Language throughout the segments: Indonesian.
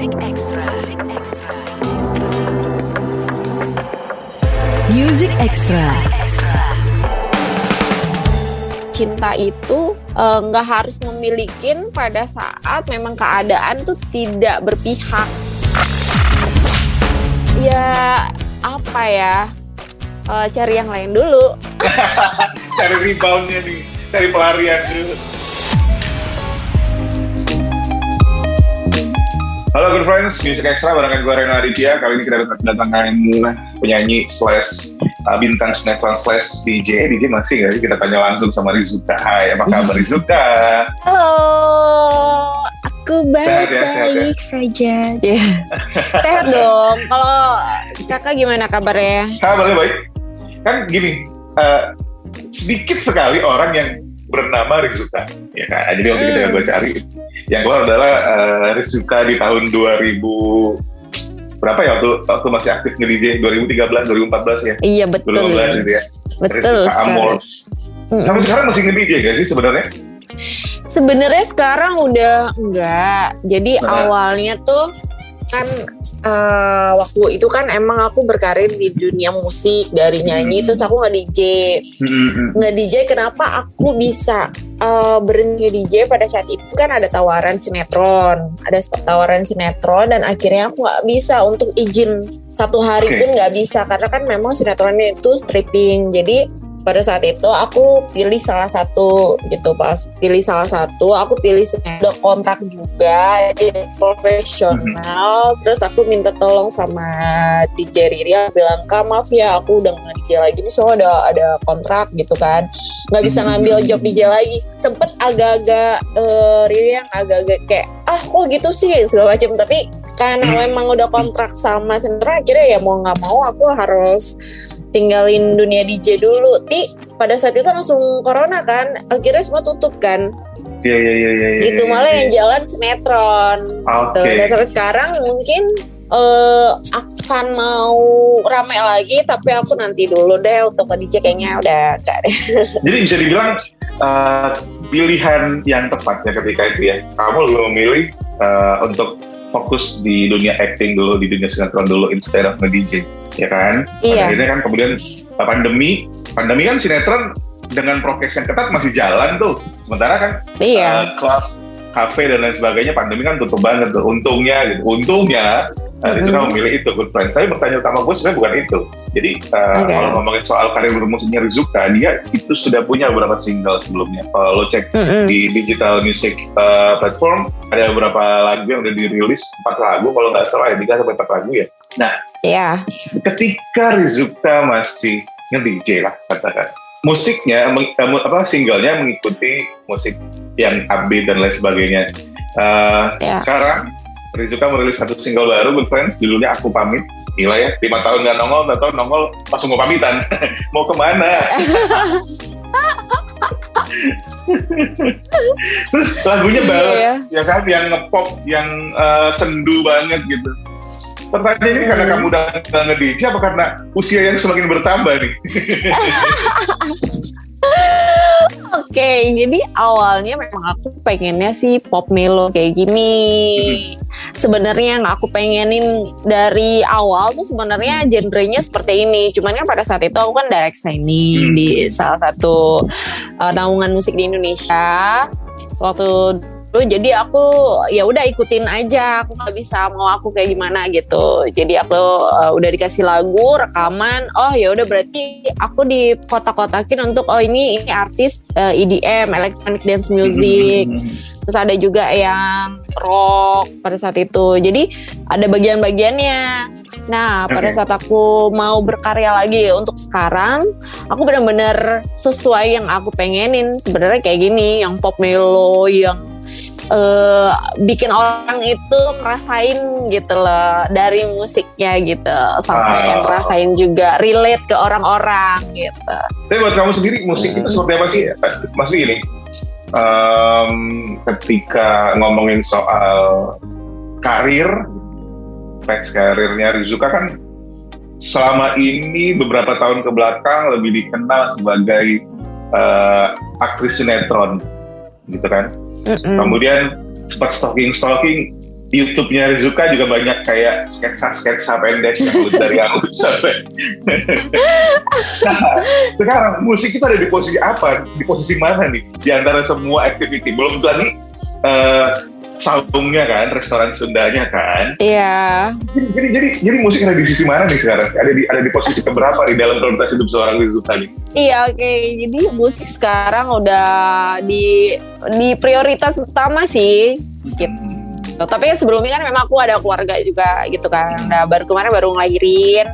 Music Extra. Music Extra. Music Extra. cinta itu eh, nggak harus memiliki pada saat memang keadaan tuh tidak berpihak. Ya apa ya? Eh, cari yang lain dulu. cari reboundnya nih, cari pelarian dulu. Halo good friends, Music Extra barengan gue Reno Aditya. Kali ini kita kedatangan penyanyi slash uh, bintang sinetron slash DJ. Eh, DJ masih nggak sih? Kita tanya langsung sama Rizuka. Hai, apa kabar Rizuka? Halo, aku ya, sehat ya? baik-baik saja. Ya, sehat dong. Kalau kakak gimana kabarnya? Kabarnya baik. Kan gini, uh, sedikit sekali orang yang bernama Rizuka. Ya kan? Jadi waktu kita Hmm. gue cari, yang keluar adalah uh, Rizuka di tahun 2000 berapa ya waktu waktu masih aktif nge-DJ 2013 2014 ya Iya betul, 2015 gitu ya betul sekali. Amor. Mm. sampai sekarang masih nge-DJ gak sih sebenarnya Sebenarnya sekarang udah enggak. Jadi Nah. awalnya tuh kan eh, waktu itu kan emang aku berkarir di dunia musik dari nyanyi Hmm. terus aku nggak DJ nggak DJ kenapa aku bisa eh, berhenti DJ pada saat itu kan ada tawaran sinetron ada tawaran sinetron dan akhirnya aku nggak bisa untuk izin satu hari Oke. pun nggak bisa karena kan memang sinetronnya itu stripping jadi pada saat itu aku pilih salah satu gitu pas pilih salah satu aku pilih Udah kontrak juga jadi profesional. Terus aku minta tolong sama DJ Riri aku bilang kak maaf ya aku udah nggak DJ lagi nih soalnya ada ada kontrak gitu kan. Nggak bisa ngambil job DJ lagi. Sempet agak-agak eh, Riri yang agak-agak kayak ah kok gitu sih? segala macam tapi karena memang udah kontrak sama sinetron akhirnya ya mau nggak mau aku harus tinggalin dunia DJ dulu. Ti pada saat itu langsung corona kan, akhirnya semua tutup kan. iya iya iya iya iya, itu iya, malah iya. yang jalan sinetron. oke Tuh, Dan sampai sekarang mungkin eh, akan mau rame lagi, tapi aku nanti dulu deh untuk DJ kayaknya udah deh. jadi bisa dibilang uh, pilihan yang tepat ya ketika itu ya kamu lebih memilih uh, untuk fokus di dunia acting dulu di dunia sinetron dulu instead of nge-DJ ya kan Pada Iya. akhirnya kan kemudian uh, pandemi pandemi kan sinetron dengan prokes yang ketat masih jalan tuh sementara kan Iya. uh, klub kafe dan lain sebagainya pandemi kan tutup banget tuh untungnya gitu untungnya uh, itu kan memilih itu good friends tapi pertanyaan utama gue sebenarnya bukan itu jadi uh, Oke. kalau ngomongin soal karir bermusiknya Rizuka dia itu sudah punya beberapa single sebelumnya kalau lo cek Mm-mm. di digital music uh, platform ada beberapa lagu yang udah dirilis empat lagu kalau nggak salah ya tiga sampai empat lagu ya Iya. ketika Rizuka masih nge-DJ lah katakan musiknya meng- eh, apa singlenya mengikuti musik yang upbeat dan lain sebagainya Uh, Ya. sekarang Rizuka merilis satu single baru Good Friends judulnya Aku Pamit Gila ya, lima tahun nggak nongol, nggak tahun nongol langsung mau pamitan. mau ke mana? Terus lagunya Iya balas, ya. ya kan, yang ngepop, yang eh, sendu banget gitu. Pertanyaannya karena Hmm. kamu udah nggak nge-DJ apa karena usia yang semakin bertambah nih? Oke, jadi awalnya memang aku pengennya sih pop melo kayak gini. Sebenarnya yang aku pengenin dari awal tuh sebenarnya genrenya seperti ini. Cuman kan pada saat itu aku kan direct signing Hmm. di salah satu uh, naungan musik di Indonesia. Waktu dulu jadi aku ya udah ikutin aja. Aku nggak bisa mau aku kayak gimana gitu. Jadi aku uh, udah dikasih lagu, rekaman. Oh ya udah berarti aku di kotak-kotakin untuk oh ini ini artis uh, EDM, electronic dance music. Terus ada juga yang rock pada saat itu. Jadi ada bagian-bagiannya. Nah, pada Oke. saat aku mau berkarya lagi untuk sekarang, aku benar-benar sesuai yang aku pengenin. Sebenarnya kayak gini, yang pop melo, yang eh, bikin orang itu ngerasain gitu loh dari musiknya gitu, sampai yang ngerasain juga relate ke orang-orang gitu. Tapi buat kamu sendiri musik itu Hmm. seperti apa sih? Maksudnya gini, em, ketika ngomongin soal karir, pets karirnya Rizuka kan selama ini beberapa tahun ke belakang lebih dikenal sebagai eh, aktris sinetron, gitu kan. Kemudian sempat stalking stalking YouTube-nya Rizuka juga banyak kayak sketsa-sketsa pendek yang dari aku sampai. nah, sekarang musik itu ada di posisi apa? Di posisi mana nih? Di antara semua activity. Belum lagi uh, saungnya kan, restoran Sundanya kan. Iya. Jadi, jadi jadi jadi musik ada di sisi mana nih sekarang? Ada di ada di posisi keberapa di dalam prioritas hidup seorang Rizuka nih? Iya oke. Okay. Jadi musik sekarang udah di di prioritas utama sih. Gitu tapi sebelumnya kan memang aku ada keluarga juga gitu kan. Nah baru kemarin baru ngelahirin.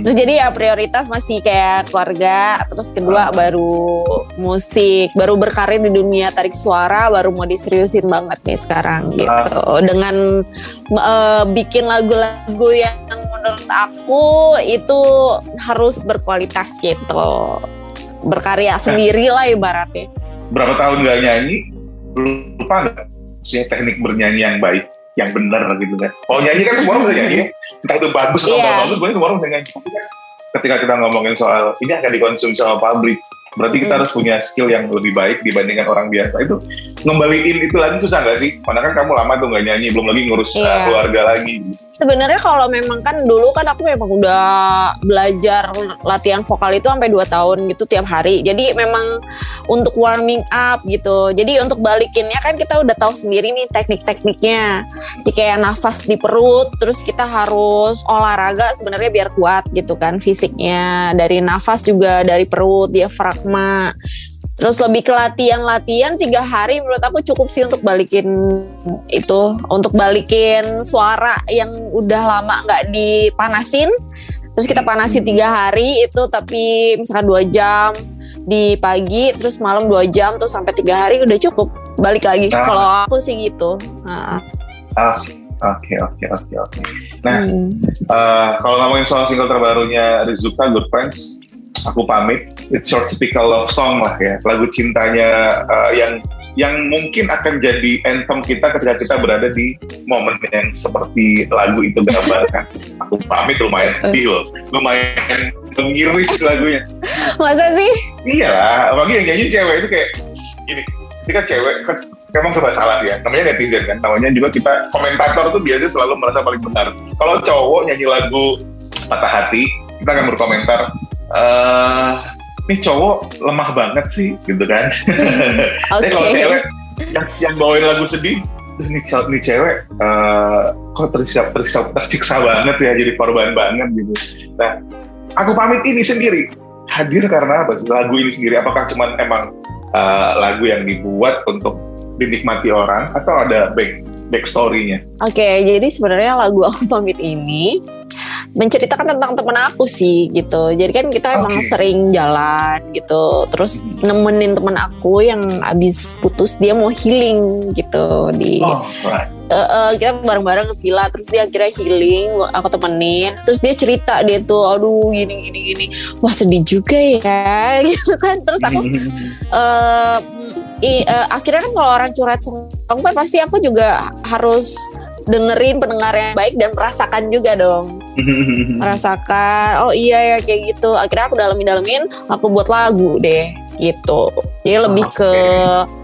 Terus jadi ya prioritas masih kayak keluarga terus kedua baru musik baru berkarir di dunia tarik suara baru mau diseriusin banget nih sekarang gitu. Dengan uh, bikin lagu-lagu yang menurut aku itu harus berkualitas gitu. Berkarya sendiri lah ibaratnya. Berapa tahun gak nyanyi lupa gak maksudnya teknik bernyanyi yang baik yang benar gitu kan. Kalau nyanyi kan semua orang bisa nyanyi. Entah itu bagus atau yeah. bagus banyak semua orang bisa nyanyi. Ketika kita ngomongin soal ini akan dikonsumsi sama pabrik berarti kita hmm. harus punya skill yang lebih baik dibandingkan orang biasa itu ngembaliin itu lagi susah nggak sih? Karena kan kamu lama tuh nggak nyanyi, belum lagi ngurus yeah. Iya. keluarga lagi sebenarnya kalau memang kan dulu kan aku memang udah belajar latihan vokal itu sampai 2 tahun gitu tiap hari. Jadi memang untuk warming up gitu. Jadi untuk balikinnya kan kita udah tahu sendiri nih teknik-tekniknya. Jadi kayak nafas di perut, terus kita harus olahraga sebenarnya biar kuat gitu kan fisiknya. Dari nafas juga dari perut, diafragma. Terus lebih ke latihan-latihan tiga hari menurut aku cukup sih untuk balikin itu, untuk balikin suara yang udah lama nggak dipanasin. Terus kita panasin tiga hari itu tapi misalkan dua jam di pagi, terus malam dua jam, terus sampai tiga hari udah cukup balik lagi. Nah. Kalau aku sih gitu. Nah. Ah. Oke oke oke oke. Nah hmm. uh, kalau ngomongin soal single terbarunya Rizuka Good Friends, aku pamit. It's your typical love song lah ya, lagu cintanya uh, yang yang mungkin akan jadi anthem kita ketika kita berada di momen yang seperti lagu itu gambarkan. aku pamit lumayan sedih loh, lumayan mengiris lagunya. Masa sih? Iya lah, apalagi yang nyanyi cewek itu kayak gini, ketika cewek kan memang serba salah ya namanya netizen kan namanya juga kita komentator tuh biasanya selalu merasa paling benar kalau cowok nyanyi lagu patah hati kita akan berkomentar uh, ini cowok lemah banget sih gitu kan. Okay. Tapi kalau cewek yang yang bawain lagu sedih, ini, ini cewek uh, kok tersiksa, tersiksa, tersiksa banget ya jadi korban banget gitu. Nah, aku pamit ini sendiri hadir karena apa? Lagu ini sendiri apakah cuma emang uh, lagu yang dibuat untuk dinikmati orang atau ada back backstory-nya? Oke, okay, jadi sebenarnya lagu aku pamit ini menceritakan tentang temen aku sih gitu. Jadi kan kita okay. emang sering jalan gitu. Terus nemenin temen aku yang abis putus dia mau healing gitu di oh, right. Uh, uh, kita bareng-bareng ke villa terus dia akhirnya healing aku temenin terus dia cerita dia tuh aduh gini gini gini wah sedih juga ya gitu kan terus aku uh, i, uh, akhirnya kan kalau orang curhat sama aku kan pasti aku juga harus dengerin pendengar yang baik dan merasakan juga dong merasakan oh iya ya kayak gitu. Akhirnya aku dalemin dalemin aku buat lagu deh gitu. Jadi lebih okay. ke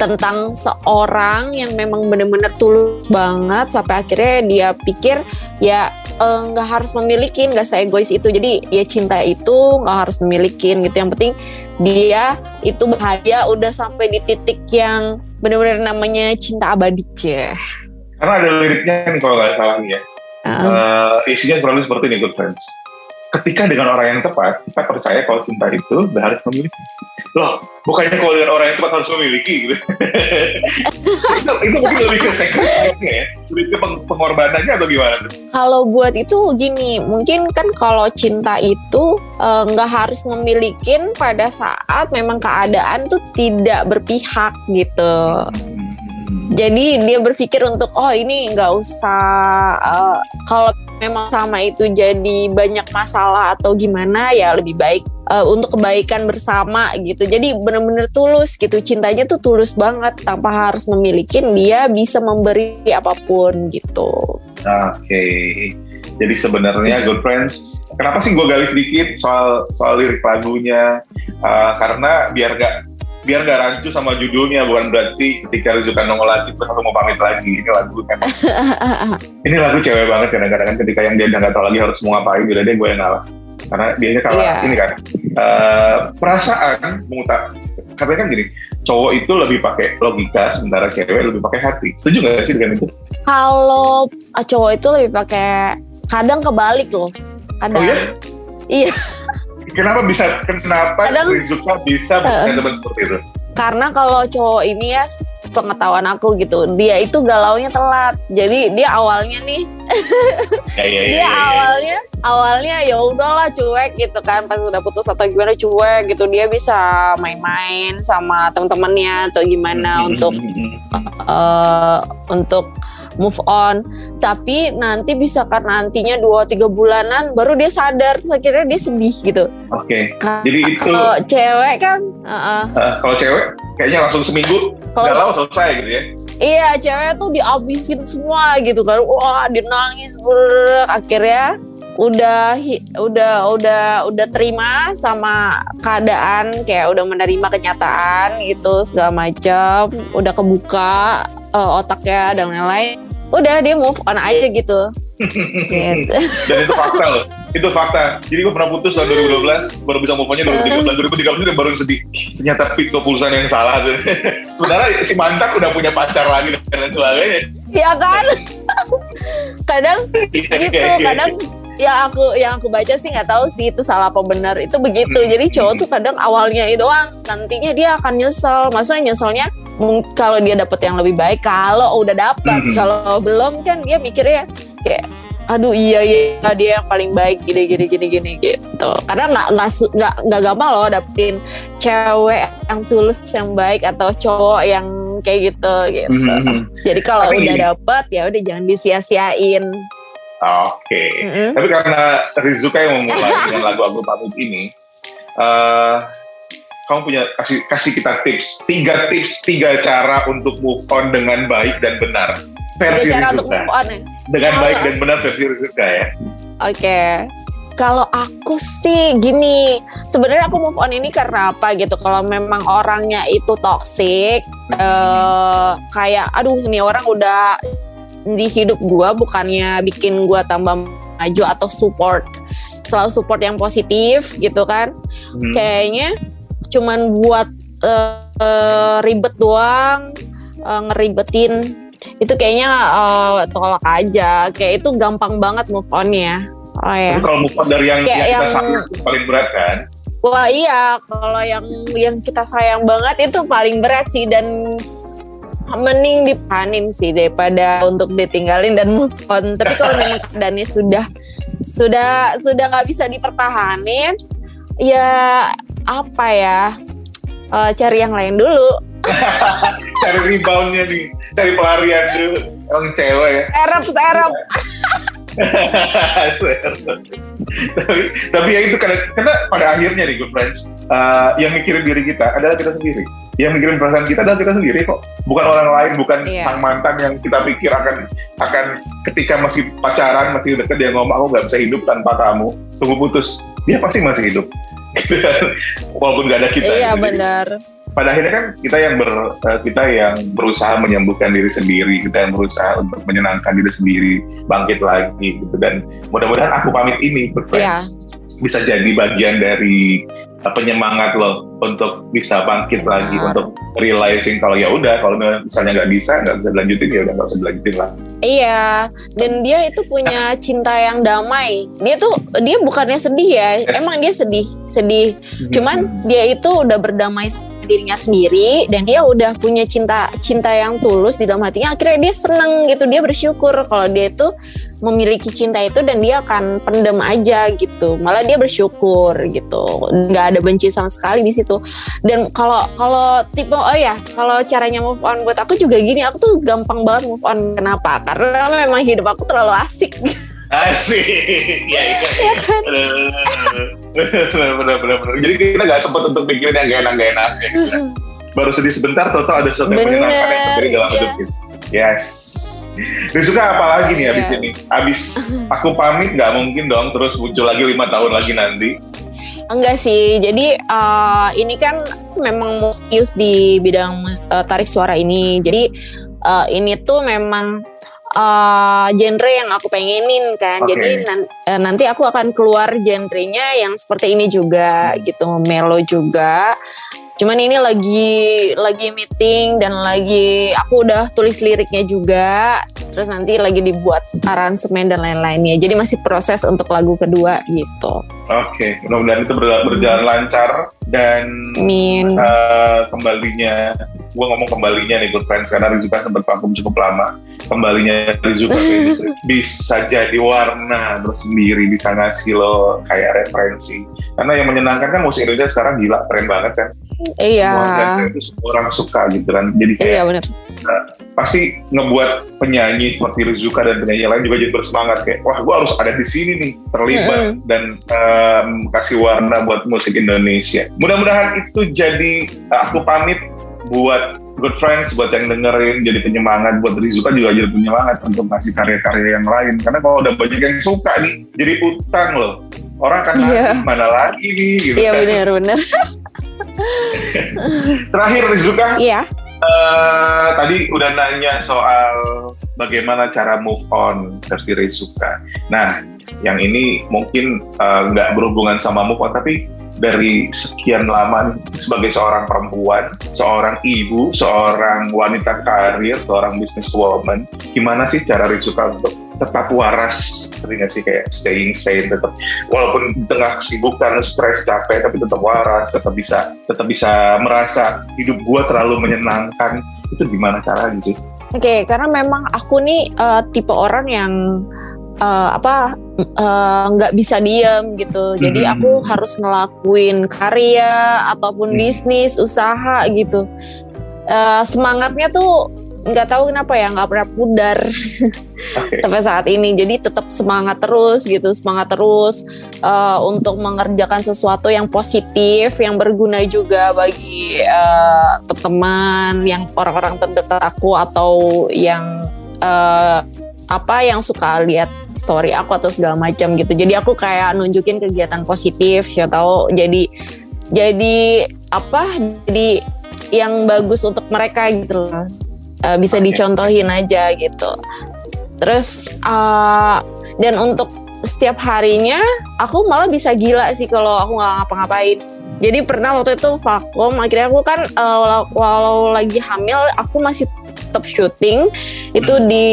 tentang seorang yang memang benar-benar tulus banget sampai akhirnya dia pikir ya eh, nggak uh, harus memiliki nggak egois itu. Jadi ya cinta itu nggak harus memiliki gitu. Yang penting dia itu bahagia udah sampai di titik yang benar-benar namanya cinta abadi ceh. Karena ada liriknya nih kalau nggak salah nih ya. Uh. Uh, isinya kurang lebih seperti ini, good friends. Ketika dengan orang yang tepat, kita percaya kalau cinta itu harus memiliki. Loh, bukannya kalau dengan orang yang tepat harus memiliki gitu. itu, itu mungkin lebih ke sacrifice ya, lebih ke pengorbanannya atau gimana Kalau buat itu gini, mungkin kan kalau cinta itu eh, nggak uh, harus memiliki pada saat memang keadaan tuh tidak berpihak gitu. Hmm jadi dia berpikir untuk oh ini nggak usah uh, kalau memang sama itu jadi banyak masalah atau gimana ya lebih baik uh, untuk kebaikan bersama gitu. Jadi benar-benar tulus gitu. Cintanya tuh tulus banget. Tanpa harus memiliki dia bisa memberi apa pun gitu. Oke. Okay. jadi sebenarnya good friends kenapa sih gue gali sedikit soal soal lirik lagunya? Uh, karena biar gak biar nggak rancu sama judulnya bukan berarti ketika Rizuka nongol lagi terus aku mau pamit lagi ini lagu kan ini lagu cewek banget kadang-kadang kan ketika yang dia udah nggak tahu lagi harus mau ngapain udah deh gue yang ngalah karena dia kalah Iya. ini kan eh, perasaan mengutak katanya kan gini cowok itu lebih pakai logika sementara cewek lebih pakai hati setuju nggak sih dengan itu Kalau ah, cowok itu lebih pakai kadang kebalik loh. Kadang. oh ya Iya. Kenapa bisa kenapa Kadang- Rizuka bisa berkomitmen seperti itu Karena kalau cowok ini ya pengetahuan aku gitu, dia itu galaunya telat. Jadi dia awalnya nih, ya ya ya, dia ya, ya. awalnya awalnya ya udahlah cuek gitu kan, pas udah putus atau gimana cuek gitu, dia bisa main-main sama teman-temannya atau gimana Hmm, untuk hmm, hmm. eh, untuk move on. Tapi nanti bisa kan nantinya 2-3 bulanan baru dia sadar terus akhirnya dia sedih gitu. oke jadi itu Kalau cewek kan, uh-uh. eh, kalau cewek kayaknya langsung seminggu Kalau- galau selesai gitu ya Iya, cewek tuh dihabisin semua gitu kan. Wah, dia nangis brrr. akhirnya udah udah udah udah terima sama keadaan kayak udah menerima kenyataan gitu segala macam, udah kebuka eh, otaknya dan lain-lain. Udah dia move on aja gitu. gitu. dan itu fakta loh itu fakta jadi gue pernah putus tahun 2012 baru bisa move on-nya 2013 2013 baru sedih ternyata pik keputusan yang salah tuh sebenarnya si mantan udah punya pacar lagi dan lain sebagainya Iya kan? kadang Iya, gitu kadang ya aku yang aku baca sih nggak tahu sih itu salah apa benar. Itu begitu. Hmm. jadi cowok tuh kadang awalnya itu doang. Nantinya dia akan nyesel. Maksudnya nyeselnya kalau dia dapet yang lebih baik kalau udah dapat Hmm. kalau belum kan dia mikirnya kayak aduh iya iya dia yang paling baik. Gini gini gini gini gitu. Karena nggak nggak nggak nggak gampang loh dapetin cewek yang tulus yang baik atau cowok yang kayak gitu gitu. Mhm. jadi kalau udah dapet ya udah jangan disia-siain oke Mm-mm. tapi karena Rizuka yang memulai dengan lagu aku pamit ini eh kamu punya kasih kasih kita tips tiga tips tiga cara untuk move on dengan baik dan benar versi Tiga cara untuk Rizuka move on ya. dengan Ah. baik dan benar versi Rizuka ya Oke. Kalau aku sih gini, sebenarnya aku move on ini karena apa gitu? Kalau memang orangnya itu toxic, eh kayak aduh ini orang udah di hidup gua bukannya bikin gua tambah maju atau support, selalu support yang positif gitu kan? Hmm. Kayaknya cuman buat eh, eh, ribet doang, eh, ngeribetin itu kayaknya eh, tolak aja. Kayak itu gampang banget move on-nya. Oh ya. Kalau move on dari yang, Kayak yang kita yang- sayang itu paling berat kan? Wah iya, kalau yang yang kita sayang banget itu paling berat sih dan mending dipanin sih daripada untuk ditinggalin dan move on. Tapi kalau memang keadaannya sudah sudah sudah nggak bisa dipertahanin, ya apa ya? eh, cari yang lain dulu. Cari reboundnya nih, cari pelarian dulu. Emang cewek ya. Serap serap. tapi, tapi ya itu karena, karena pada akhirnya nih good friends, uh, yang mikirin diri kita adalah kita sendiri. Yang mikirin perasaan kita adalah kita sendiri kok. Bukan orang lain, bukan Iya. sang mantan yang kita pikir akan akan ketika masih pacaran, masih deket dia ngomong aku nggak bisa hidup tanpa kamu. Tunggu putus, dia pasti masih hidup. Gitu kan. Walaupun gak ada kita. Iya gitu. benar. Pada akhirnya kan kita yang ber, eh, kita yang berusaha menyembuhkan diri sendiri, kita yang berusaha untuk menyenangkan diri sendiri, bangkit lagi gitu dan mudah-mudahan aku pamit ini, good friends, bisa jadi bagian dari eh, penyemangat lo untuk bisa bangkit lagi, Benar. untuk realizing kalau ya udah kalau misalnya nggak bisa nggak bisa dilanjutin ya udah nggak usah dilanjutin lah. Iya, dan dia itu punya cinta yang damai. Dia tuh dia bukannya sedih ya, Yes. emang dia sedih, sedih. Cuman dia itu udah berdamai dirinya sendiri dan dia udah punya cinta cinta yang tulus di dalam hatinya. Akhirnya dia seneng gitu, dia bersyukur kalau dia itu memiliki cinta itu dan dia akan pendem aja gitu. Malah dia bersyukur gitu, nggak ada benci sama sekali di situ. Dan kalau kalau tipe oh ya, kalau caranya move on buat aku juga gini, aku tuh gampang banget move on. Kenapa? Karena memang hidup aku terlalu asik. Asik, ya itu. ya kan? benar benar benar. Jadi kita nggak sempat untuk mikirin yang gak enak gak enak. Baru sedih sebentar, total ada sesuatu yang menyenangkan yang terjadi dalam iya. hidup kita. Yes. Dan suka apa lagi nih abis Yes. ini? Abis aku pamit nggak mungkin dong terus muncul lagi lima tahun lagi nanti. Enggak sih, jadi uh, ini kan memang mustius di bidang uh, tarik suara ini. Jadi uh, ini tuh memang uh, genre yang aku pengenin kan. Oke. Jadi uh, nanti aku akan keluar genrenya yang seperti ini juga gitu, melo juga. Cuman ini lagi lagi meeting dan lagi aku udah tulis liriknya juga. Terus nanti lagi dibuat aransemen dan lain-lainnya. Jadi masih proses untuk lagu kedua gitu. Oke, mudah-mudahan itu ber- berjalan lancar dan Amin. eh, kembalinya, gue ngomong kembalinya nih good friends karena Rizuka sempat vakum cukup lama. Kembalinya Rizuka industri bisa jadi warna tersendiri, bisa ngasih lo kayak referensi. Karena yang menyenangkan kan musik Indonesia sekarang gila, keren banget kan. Iya. Semua band itu semua orang suka gitu kan. Jadi kayak Iya benar. pasti ngebuat penyanyi seperti Rizuka dan penyanyi lain juga jadi bersemangat kayak wah gue harus ada di sini nih terlibat dan em, kasih warna buat musik Indonesia. Mudah-mudahan itu jadi aku pamit buat good friends buat yang dengerin jadi penyemangat buat Rizuka juga jadi penyemangat untuk ngasih karya-karya yang lain karena kalau udah banyak yang suka nih jadi utang loh orang akan ngasih Iya. mana lagi nih gitu Iya kan. benar benar. Terakhir Rizuka Iya. Eh, tadi udah nanya soal bagaimana cara move on versi Rizuka. Nah, yang ini mungkin eh, nggak berhubungan sama move on, tapi dari sekian lama sebagai seorang perempuan, seorang ibu, seorang wanita karir, seorang businesswoman, gimana sih cara Rizuka untuk tetap waras, ngerti nggak sih kayak staying sane, tetap walaupun di tengah kesibukan, stres, capek, tapi tetap waras, tetap bisa tetap bisa merasa hidup gua terlalu menyenangkan. Itu gimana caranya sih? Oke, karena memang aku nih eh, tipe orang yang eh, apa eh, nggak bisa diem gitu. Jadi Mhm. aku harus ngelakuin karya ataupun Hmm. bisnis, usaha gitu. Eh, semangatnya tuh nggak tahu kenapa ya nggak pernah pudar Oke. sampai saat ini. Jadi tetap semangat terus gitu, semangat terus eh, untuk mengerjakan sesuatu yang positif, yang berguna juga bagi eh, teman-teman, yang orang-orang terdekat aku atau yang apa yang suka lihat story aku atau segala macam gitu. Jadi aku kayak nunjukin kegiatan positif, ya tahu jadi jadi apa? Jadi yang bagus untuk mereka gitu loh. Eh, bisa Oke. dicontohin aja gitu. Terus eh, dan untuk setiap harinya aku malah bisa gila sih kalau aku nggak ngapa-ngapain. Jadi pernah waktu itu vakum, akhirnya aku kan eh, walau, walau lagi hamil aku masih tetap syuting itu Hmm. di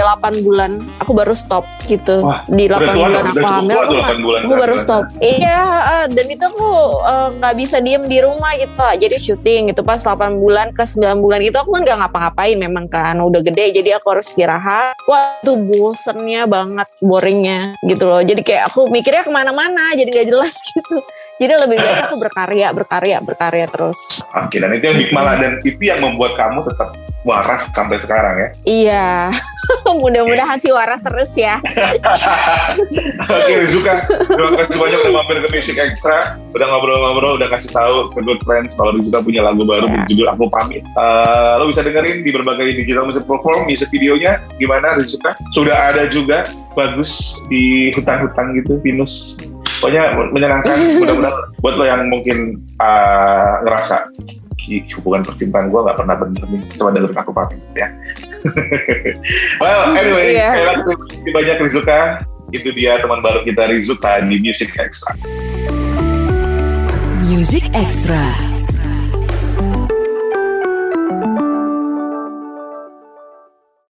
8 bulan. Aku baru stop gitu. Wah, di 8 Udah tua bulan aku hamil aku tuh nggak- 8 bulan. aku baru stop. Iya eh, dan itu aku eh, nggak bisa diem di rumah gitu jadi syuting gitu pas 8 bulan ke 9 bulan itu aku kan nggak ngapa-ngapain memang kan udah gede jadi aku harus istirahat. Wah tuh bosennya banget boringnya gitu loh. Jadi kayak aku mikirnya ke mana-mana jadi nggak jelas gitu. Jadi lebih baik aku berkarya berkarya berkarya terus. Oke, dan itu yang bikin malah dan itu yang membuat kamu tetap waras sampai sekarang ya. iya mudah-mudahan sih waras terus ya Oke, Rizuka, terima kasih banyak udah mampir ke Music Extra, udah ngobrol-ngobrol, udah kasih tahu ke Good Friends kalau Rizuka punya lagu baru Ya. berjudul Aku Pamit. Eh, lo bisa dengerin di berbagai digital music platform, music videonya gimana Rizuka? Sudah ada juga, bagus di hutan-hutan gitu, pinus. Pokoknya menyenangkan, mudah-mudahan buat lo yang mungkin eh, ngerasa "Ih, hubungan percintaan gue gak pernah bener nih, coba dengerin Aku Pamit ya. well, anyway, Iya. sekali lagi terima kasih banyak Rizuka. Itu dia teman baru kita Rizuka di Music Extra. Music Extra.